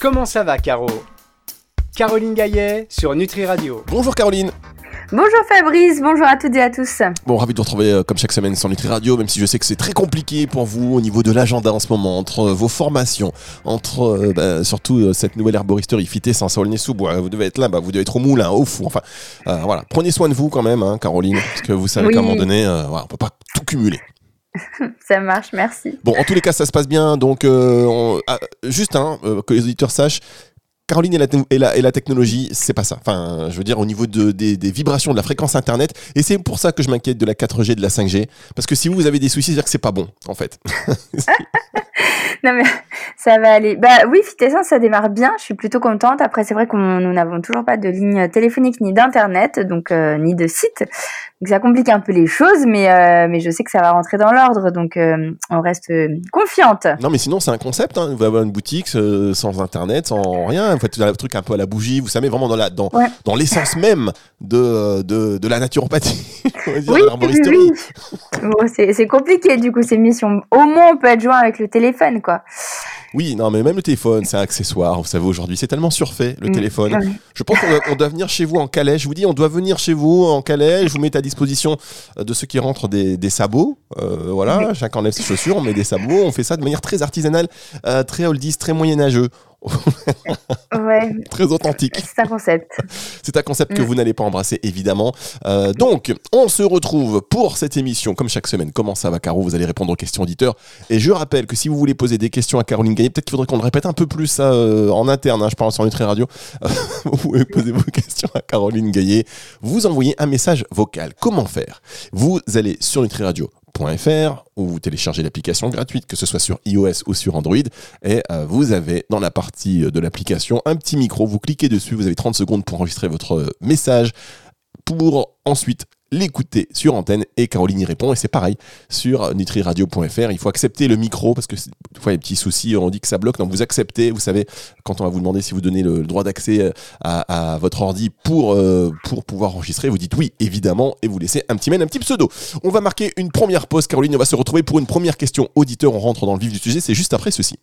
Comment ça va, Caro? Caroline Gaillet sur Nutri Radio. Bonjour Caroline. Bonjour Fabrice, bonjour à toutes et à tous. Bon, ravi de vous retrouver euh, comme chaque semaine sur Nutri Radio, même si je sais que c'est très compliqué pour vous au niveau de l'agenda en ce moment, entre euh, vos formations, entre euh, bah, surtout euh, cette nouvelle herboristerie fitée sans saulnier sous bois. Vous devez être là, bah, vous devez être au moulin, au four. Enfin, euh, voilà. Prenez soin de vous quand même, hein, Caroline, parce que vous savez Oui. qu'à un moment donné, euh, voilà, on peut pas tout cumuler. Ça marche, merci. Bon, en tous les cas, ça se passe bien. Donc, euh, ah, juste hein, euh, que les auditeurs sachent. Caroline et la, te- et la, et la technologie, c'est pas ça. Enfin, je veux dire, au niveau de, des, des vibrations de la fréquence Internet. Et c'est pour ça que je m'inquiète de la 4G, de la 5G. Parce que si vous, vous avez des soucis, c'est-à-dire que c'est pas bon, en fait. Non mais ça va aller. Bah oui, Fitessence, ça démarre bien. Je suis plutôt contente. Après, c'est vrai qu'on nous n'avons toujours pas de ligne téléphonique ni d'internet, donc euh, ni de site. Donc ça complique un peu les choses, mais euh, mais je sais que ça va rentrer dans l'ordre, donc euh, on reste confiante. non, mais sinon, c'est un concept. Hein. Vous allez avoir une boutique sans Internet, sans rien. Vous faites un truc un peu à la bougie. Vous savez, vraiment dans la dans, Ouais. dans l'essence même de, de, de la naturopathie. dire, Oui, de oui. Bon, c'est compliqué du coup ces missions. Au moins, on peut être joint avec le téléphone, quoi. Oui, non, mais même le téléphone, c'est un accessoire. Vous savez, aujourd'hui, c'est tellement surfait, le Mm, téléphone. Je pense qu'on doit, on doit venir chez vous en calèche. Je vous dis, on doit venir chez vous en calèche. Je vous mets à disposition euh, de ceux qui rentrent des, des sabots. Euh, voilà, chacun enlève ses chaussures, on met des sabots. On fait ça de manière très artisanale, euh, très oldies, très moyenâgeux, Ouais, très authentique. c'est un concept. C'est un concept que Mm. vous n'allez pas embrasser, évidemment. Euh, donc, on se retrouve pour cette émission, comme chaque semaine. Comment ça va, Caro? Vous allez répondre aux questions auditeurs. Et je rappelle que si vous voulez poser des questions à Caroline Gaillet, peut-être qu'il faudrait qu'on le répète un peu plus ça, euh, en interne. hein, je parle sur Nutri Radio. Euh, vous pouvez poser vos questions à Caroline Gaillet. Vous envoyez un message vocal. Comment faire? Vous allez sur ou vous téléchargez l'application gratuite, que ce soit sur iOS ou sur Android. Et euh, vous avez dans la partie euh, de l'application un petit micro. Vous cliquez dessus, vous avez 30 secondes pour enregistrer votre euh, message pour ensuite l'écouter sur antenne et Caroline y répond. Et c'est pareil sur nutriradio.fr il faut accepter le micro parce que des fois il y a des petits soucis on dit que ça bloque. Donc vous acceptez vous savez quand on va vous demander si vous donnez le, droit d'accès euh, à, votre ordi pour, euh, pour pouvoir enregistrer vous dites oui évidemment et vous laissez un petit mail un petit pseudo. On va marquer une première pause. Caroline on va se retrouver pour une première question. Auditeur on rentre dans le vif du sujet. C'est juste après ceci.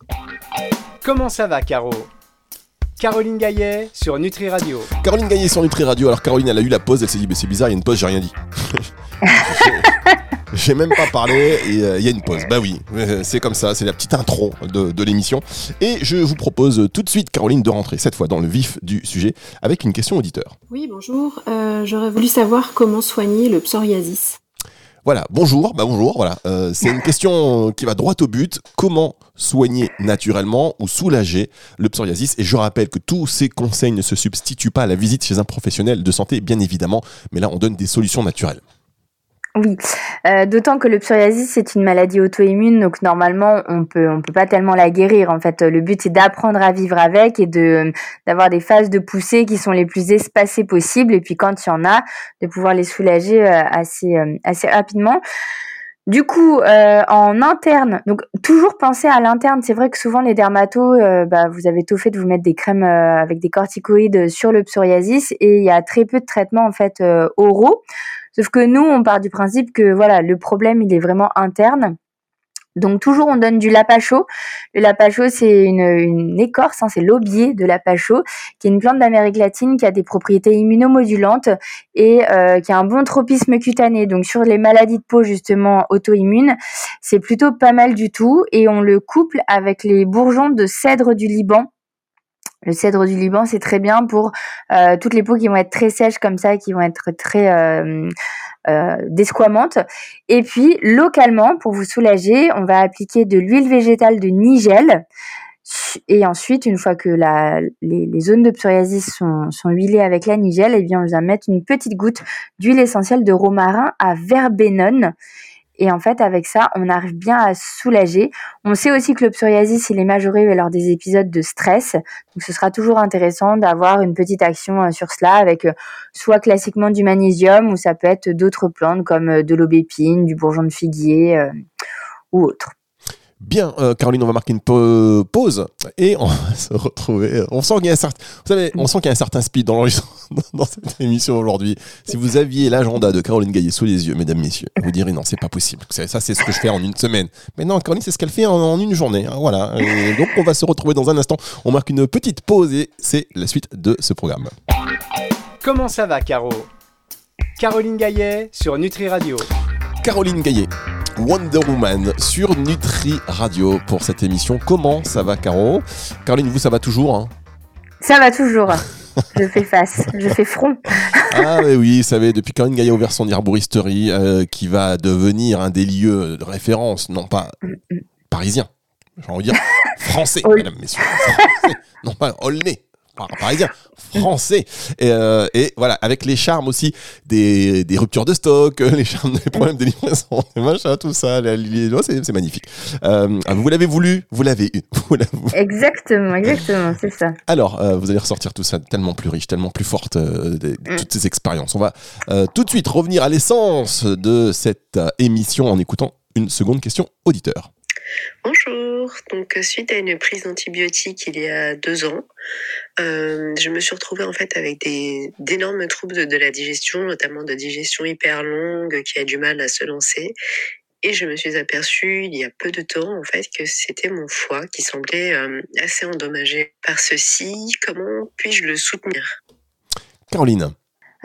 Comment ça va, Caro? Caroline Gaillet sur Nutri Radio. Caroline Gaillet sur Nutri Radio. Alors Caroline, elle a eu la pause, elle s'est dit, mais c'est bizarre, il y a une pause, j'ai rien dit. J'ai- même pas parlé et euh, il y a une pause. Bah oui, euh, c'est comme ça, c'est la petite intro de, de l'émission. Et je vous propose tout de suite, Caroline, de rentrer cette fois dans le vif du sujet avec une question auditeur. Oui, bonjour. Euh, J'aurais voulu savoir comment soigner le psoriasis. Voilà, bonjour, bah bonjour, voilà. Euh, c'est une question qui va droit au but. Comment soigner naturellement ou soulager le psoriasis Et je rappelle que tous ces conseils ne se substituent pas à la visite chez un professionnel de santé, bien évidemment, mais là on donne des solutions naturelles. Oui, euh, d'autant que le psoriasis c'est une maladie auto-immune, donc normalement on peut on peut pas tellement la guérir. En fait, le but c'est d'apprendre à vivre avec et de d'avoir des phases de poussée qui sont les plus espacées possibles. Et puis quand il y en a, de pouvoir les soulager euh, assez euh, assez rapidement. Du coup, euh, en interne, donc toujours penser à l'interne. C'est vrai que souvent les dermatos, euh, bah, vous avez tout fait de vous mettre des crèmes euh, avec des corticoïdes sur le psoriasis et il y a très peu de traitements en fait oraux. Sauf que nous, on part du principe que voilà, le problème, il est vraiment interne. Donc toujours, on donne du lapacho. Le lapacho, c'est une, écorce, hein, c'est l'aubier de lapacho, qui est une plante d'Amérique latine qui a des propriétés immunomodulantes et euh, qui a un bon tropisme cutané. Donc sur les maladies de peau justement auto-immunes, c'est plutôt pas mal du tout. Et on le couple avec les bourgeons de cèdre du Liban. Le cèdre du Liban, c'est très bien pour euh, toutes les peaux qui vont être très sèches comme ça, qui vont être très euh, euh, desquamantes. Et puis, localement, pour vous soulager, on va appliquer de l'huile végétale de nigel. Et ensuite, une fois que les, zones de psoriasis sont, sont huilées avec la nigel, eh bien, on va mettre une petite goutte d'huile essentielle de romarin à verbenone. Et en fait, avec ça, on arrive bien à soulager. On sait aussi que le psoriasis, il est majoré lors des épisodes de stress. Donc, ce sera toujours intéressant d'avoir une petite action euh, sur cela avec euh, soit classiquement du magnésium ou ça peut être d'autres plantes comme euh, de l'aubépine, du bourgeon de figuier ou autre. Bien, euh, Caroline, on va marquer une pause et on va se retrouver. On sent qu'il y a un certain, vous savez, on sent qu'il y a un certain speed dans, dans cette émission aujourd'hui. Si vous aviez l'agenda de Caroline Gaillet sous les yeux, mesdames, messieurs, vous direz non, c'est pas possible. Ça, c'est ce que je fais en une semaine. Mais non, Caroline, c'est ce qu'elle fait en, une journée. Hein, voilà. donc, on va se retrouver dans un instant. On marque une petite pause et c'est la suite de ce programme. Comment ça va, Caro? Caroline Gaillet sur Nutri Radio. Caroline Gaillet. Wonder Woman sur Nutri Radio pour cette émission. Comment ça va, Caro? Caroline, vous, ça va toujours hein? Ça va toujours. je fais face, je fais front. ah oui, oui, vous savez, depuis Caroline Gaillet a ouvert son herboristerie, euh, qui va devenir un des lieux de référence, non pas parisien, j'ai envie de dire français, mesdames, messieurs, français, non pas Aulnay, parisien, français. Et, euh, et, voilà, avec les charmes aussi des, des, ruptures de stock, les charmes des problèmes de livraison, machin, tout ça, c'est magnifique. Euh, vous l'avez voulu, vous l'avez eu. Exactement, exactement, c'est ça. Alors, euh, vous allez ressortir tout ça tellement plus riche, tellement plus forte, de, mm. toutes ces expériences. On va tout de suite revenir à l'essence de cette émission en écoutant une seconde question auditeur. Bonjour, donc suite à une prise d'antibiotiques il y a deux ans, euh, je me suis retrouvée en fait avec d'énormes troubles de, la digestion, notamment de digestion hyper longue qui a du mal à se lancer. Et je me suis aperçue il y a peu de temps en fait que c'était mon foie qui semblait euh, assez endommagé par ceci. Comment puis-je le soutenir? Caroline.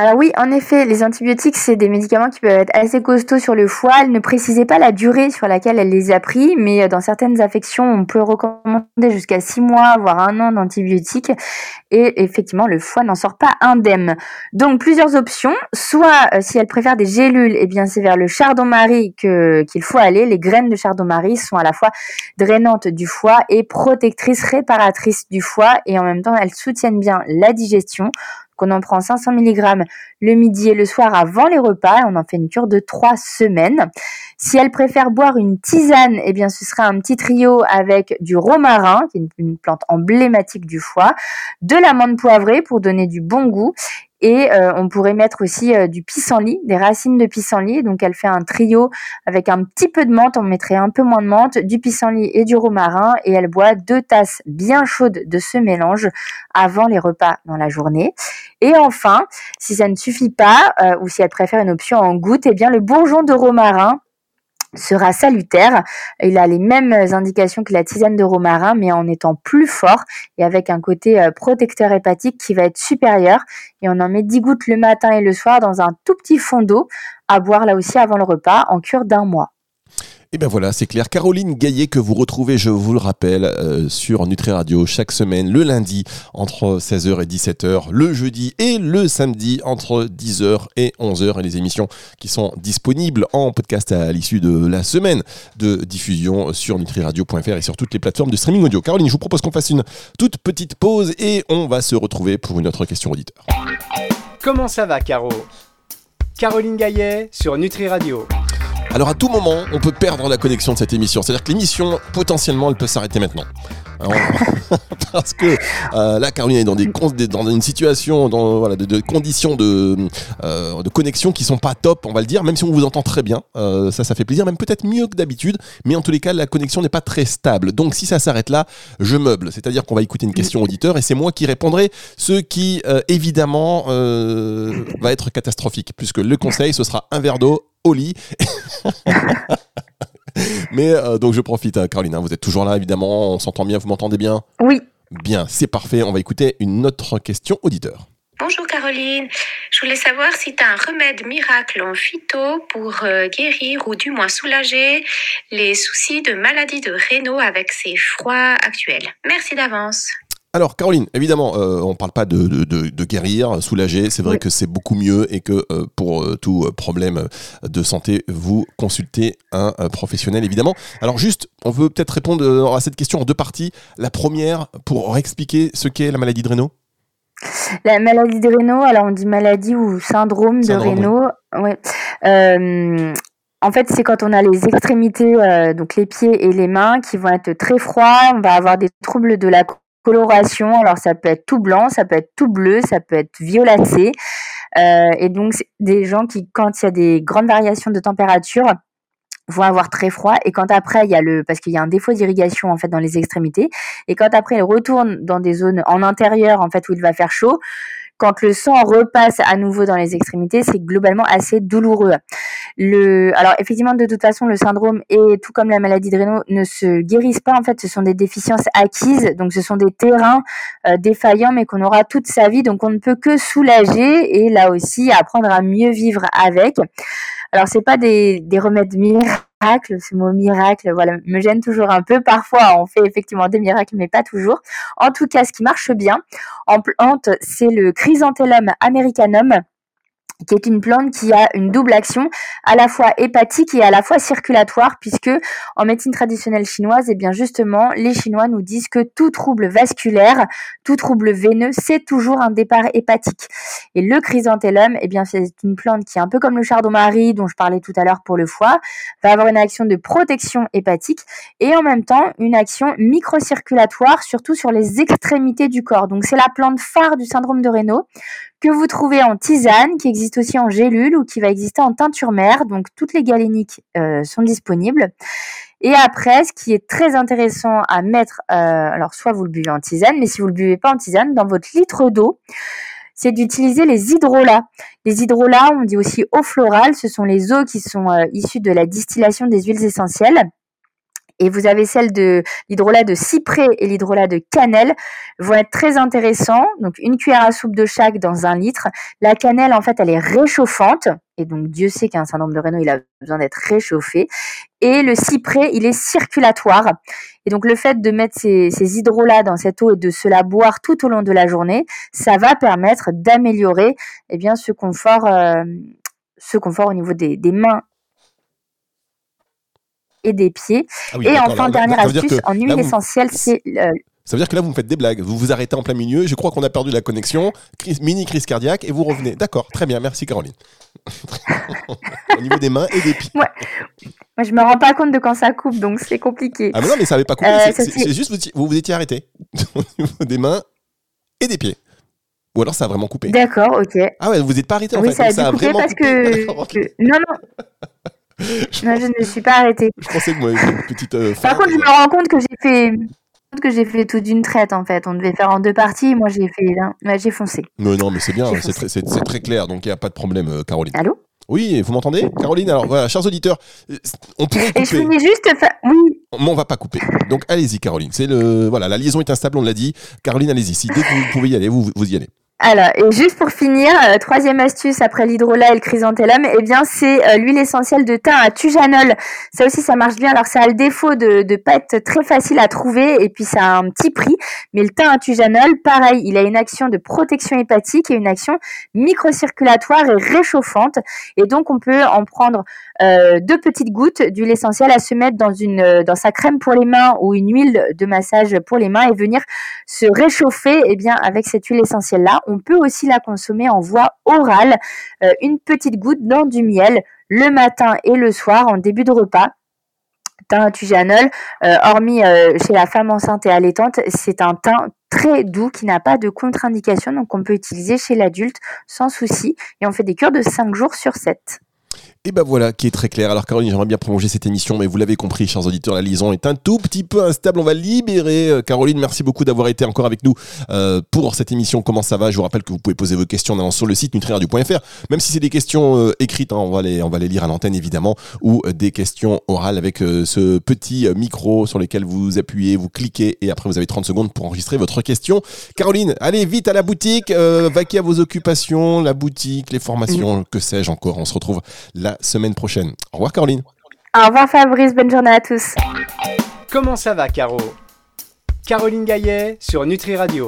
Alors oui, en effet, les antibiotiques, c'est des médicaments qui peuvent être assez costauds sur le foie. Elle ne précisait pas la durée sur laquelle elle les a pris, mais euh, dans certaines affections, on peut recommander jusqu'à six mois, voire un an d'antibiotiques. Et effectivement, le foie n'en sort pas indemne. Donc plusieurs options. Soit, euh, si elle préfère des gélules, eh bien c'est vers le chardon-marie qu'il faut aller. Les graines de chardon-marie sont à la fois drainantes du foie et protectrices, réparatrices du foie, et en même temps, elles soutiennent bien la digestion qu'on en prend 500 mg le midi et le soir avant les repas. On en fait une cure de 3 semaines. Si elle préfère boire une tisane, eh bien, ce sera un petit trio avec du romarin, qui est une plante emblématique du foie, de l'amande poivrée pour donner du bon goût et euh, on pourrait mettre aussi euh, du pissenlit, des racines de pissenlit. Donc elle fait un trio avec un petit peu de menthe, on mettrait un peu moins de menthe, du pissenlit et du romarin. Et elle boit deux tasses bien chaudes de ce mélange avant les repas dans la journée. Et enfin, si ça ne suffit pas, euh, ou si elle préfère une option en goutte, eh bien le bourgeon de romarin sera salutaire. Il a les mêmes indications que la tisane de romarin, mais en étant plus fort et avec un côté euh, protecteur hépatique qui va être supérieur. Et on en met 10 gouttes le matin et le soir dans un tout petit fond d'eau à boire là aussi avant le repas en cure d'un mois. Et bien voilà, c'est clair. Caroline Gaillet que vous retrouvez, je vous le rappelle, euh, sur Nutri Radio chaque semaine, le lundi entre 16h et 17h, le jeudi et le samedi entre 10h et 11h. Et les émissions qui sont disponibles en podcast à l'issue de la semaine de diffusion sur nutriradio.fr et sur toutes les plateformes de streaming audio. Caroline, je vous propose qu'on fasse une toute petite pause et on va se retrouver pour une autre question auditeur. Comment ça va, Caro? Caroline Gaillet sur Nutri Radio. Alors à tout moment, on peut perdre la connexion de cette émission. C'est-à-dire que l'émission, potentiellement, elle peut s'arrêter maintenant. parce que euh, là, Caroline est dans, des, dans une situation, dans, voilà, de, conditions de, euh, de connexion qui sont pas top, on va le dire, même si on vous entend très bien. Euh, ça, ça fait plaisir, même peut-être mieux que d'habitude, mais en tous les cas, la connexion n'est pas très stable. Donc si ça s'arrête là, je meuble. C'est-à-dire qu'on va écouter une question auditeur et c'est moi qui répondrai, ce qui, évidemment, va être catastrophique, puisque le conseil, ce sera un verre d'eau au lit. Mais euh, donc je profite, euh, Caroline, hein, vous êtes toujours là évidemment, on s'entend bien, vous m'entendez bien Oui. Bien, c'est parfait, on va écouter une autre question auditeur. Bonjour Caroline, je voulais savoir si tu as un remède miracle en phyto pour euh, guérir ou du moins soulager les soucis de maladie de Raynaud avec ces froids actuels. Merci d'avance. Alors, Caroline, évidemment, euh, on ne parle pas de, guérir, soulager. C'est vrai que c'est beaucoup mieux et que euh, pour euh, tout problème de santé, vous consultez un professionnel, évidemment. Alors, juste, on veut peut-être répondre à cette question en deux parties. La première, pour expliquer ce qu'est la maladie de Raynaud. La maladie de Raynaud, alors on dit maladie ou syndrome, de Raynaud. en fait, c'est quand on a les extrémités, donc les pieds et les mains, qui vont être très froids. On va avoir des troubles de la coloration. Alors ça peut être tout blanc, ça peut être tout bleu, ça peut être violacé. Euh, et donc des gens qui, quand il y a des grandes variations de température, vont avoir très froid et quand après il y a le parce qu'il y a un défaut d'irrigation en fait dans les extrémités et quand après il retourne dans des zones en intérieur en fait où il va faire chaud quand le sang repasse à nouveau dans les extrémités, c'est globalement assez douloureux. Alors effectivement, de toute façon, le syndrome et tout comme la maladie de Raynaud ne se guérissent pas. En fait, ce sont des déficiences acquises, donc ce sont des terrains euh, défaillants, mais qu'on aura toute sa vie. Donc on ne peut que soulager et là aussi apprendre à mieux vivre avec. Alors c'est pas des, des remèdes miracles, ce mot miracle, voilà, me gêne toujours un peu. Parfois, on fait effectivement des miracles, mais pas toujours. En tout cas, ce qui marche bien en plante, c'est le chrysanthellum americanum qui est une plante qui a une double action, à la fois hépatique et à la fois circulatoire, puisque en médecine traditionnelle chinoise, et eh bien justement, les Chinois nous disent que tout trouble vasculaire, tout trouble veineux, c'est toujours un départ hépatique. Et le chrysanthellum, eh bien c'est une plante qui un peu comme le chardon-marie dont je parlais tout à l'heure pour le foie, va avoir une action de protection hépatique et en même temps une action microcirculatoire, surtout sur les extrémités du corps. Donc c'est la plante phare du syndrome de Raynaud que vous trouvez en tisane, qui existe aussi en gélule ou qui va exister en teinture mère. Donc toutes les galéniques euh, sont disponibles. Et après, ce qui est très intéressant à mettre, euh, alors soit vous le buvez en tisane, mais si vous le buvez pas en tisane, dans votre litre d'eau, c'est d'utiliser les hydrolats. Les hydrolats, on dit aussi eau florale, ce sont les eaux qui sont euh, issues de la distillation des huiles essentielles et vous avez celle de l'hydrolat de cyprès et l'hydrolat de cannelle vont être très intéressants. Donc une cuillère à soupe de chaque dans un litre. La cannelle en fait elle est réchauffante et donc Dieu sait qu'un syndrome de Raynaud il a besoin d'être réchauffé. Et le cyprès il est circulatoire. Et donc le fait de mettre ces, ces hydrolats dans cette eau et de se la boire tout au long de la journée, ça va permettre d'améliorer eh bien ce confort. Euh, ce confort au niveau des, des mains et des pieds. Ah et enfin, dernière astuce, en huile essentielle, c'est... ça veut dire que là, vous me faites des blagues. Vous vous arrêtez en plein milieu. Je crois qu'on a perdu la connexion. mini crise cardiaque et vous revenez. D'accord, très bien. Merci, Caroline. Au niveau des mains et des pieds. Ouais. Moi, je me rends pas compte de quand ça coupe, donc c'est compliqué. Ah, mais non, mais ça n'avait pas coupé. Euh, c'est juste, vous, vous étiez arrêté. Au niveau des mains et des pieds. Ou alors ça a vraiment coupé. D'accord, ok. Ah ouais, vous n'êtes pas arrêté en oui, fait. Ça a, vraiment parce que... Non, non. Non, je ne me suis pas arrêtée. Je pensais que moi, une petite. Euh, Par contre, je me rends compte que j'ai fait que j'ai fait tout d'une traite en fait. On devait faire en deux parties. Moi, j'ai fait, j'ai foncé. Non, non, mais c'est bien. C'est très, très, clair. Donc, il n'y a pas de problème, euh, Caroline. Allô? Oui, vous m'entendez, Caroline Alors voilà, chers auditeurs, on pourrait couper. Et je finis juste. Oui. Mais on va pas couper. Donc allez-y, Caroline. C'est le voilà, la liaison est instable, on l'a dit. Caroline, allez-y. Si dès que vous pouvez y aller, vous, vous y allez. Alors, et juste pour finir, euh, troisième astuce après l'hydrolat et le chrysanthellum, eh bien c'est euh, l'huile essentielle de thym à tujanol. Ça aussi, ça marche bien. Alors, ça a le défaut de ne pas être très facile à trouver et puis ça a un petit prix. Mais le thym à tujanol, pareil, il a une action de protection hépatique et une action microcirculatoire et réchauffante. Et donc, on peut en prendre euh, deux petites gouttes d'huile essentielle à se mettre dans une dans sa crème pour les mains ou une huile de massage pour les mains et venir se réchauffer eh bien avec cette huile essentielle là on peut aussi la consommer en voie orale, euh, une petite goutte dans du miel le matin et le soir en début de repas. Thym tujanol, euh, hormis euh, chez la femme enceinte et allaitante, c'est un thym très doux qui n'a pas de contre-indication, donc on peut utiliser chez l'adulte sans souci. Et on fait des cures de 5 jours sur 7. Et ben voilà, qui est très clair. Alors Caroline, j'aimerais bien prolonger cette émission, mais vous l'avez compris, chers auditeurs, la liaison est un tout petit peu instable. On va libérer euh, Caroline. Merci beaucoup d'avoir été encore avec nous euh, pour cette émission. Comment ça va? Je vous rappelle que vous pouvez poser vos questions en allant sur le site nutriradio.fr, même si c'est des questions euh, écrites, hein, on, va les, on va les lire à l'antenne évidemment, ou des questions orales avec ce petit micro sur lequel vous appuyez, vous cliquez, et après vous avez 30 secondes pour enregistrer votre question. Caroline, allez vite à la boutique, vaquez à vos occupations, la boutique, les formations, que sais-je encore? On se retrouve là semaine prochaine. Au revoir Caroline. Au revoir Fabrice, bonne journée à tous. Comment ça va Caro? Caroline Gaillet sur Nutri Radio.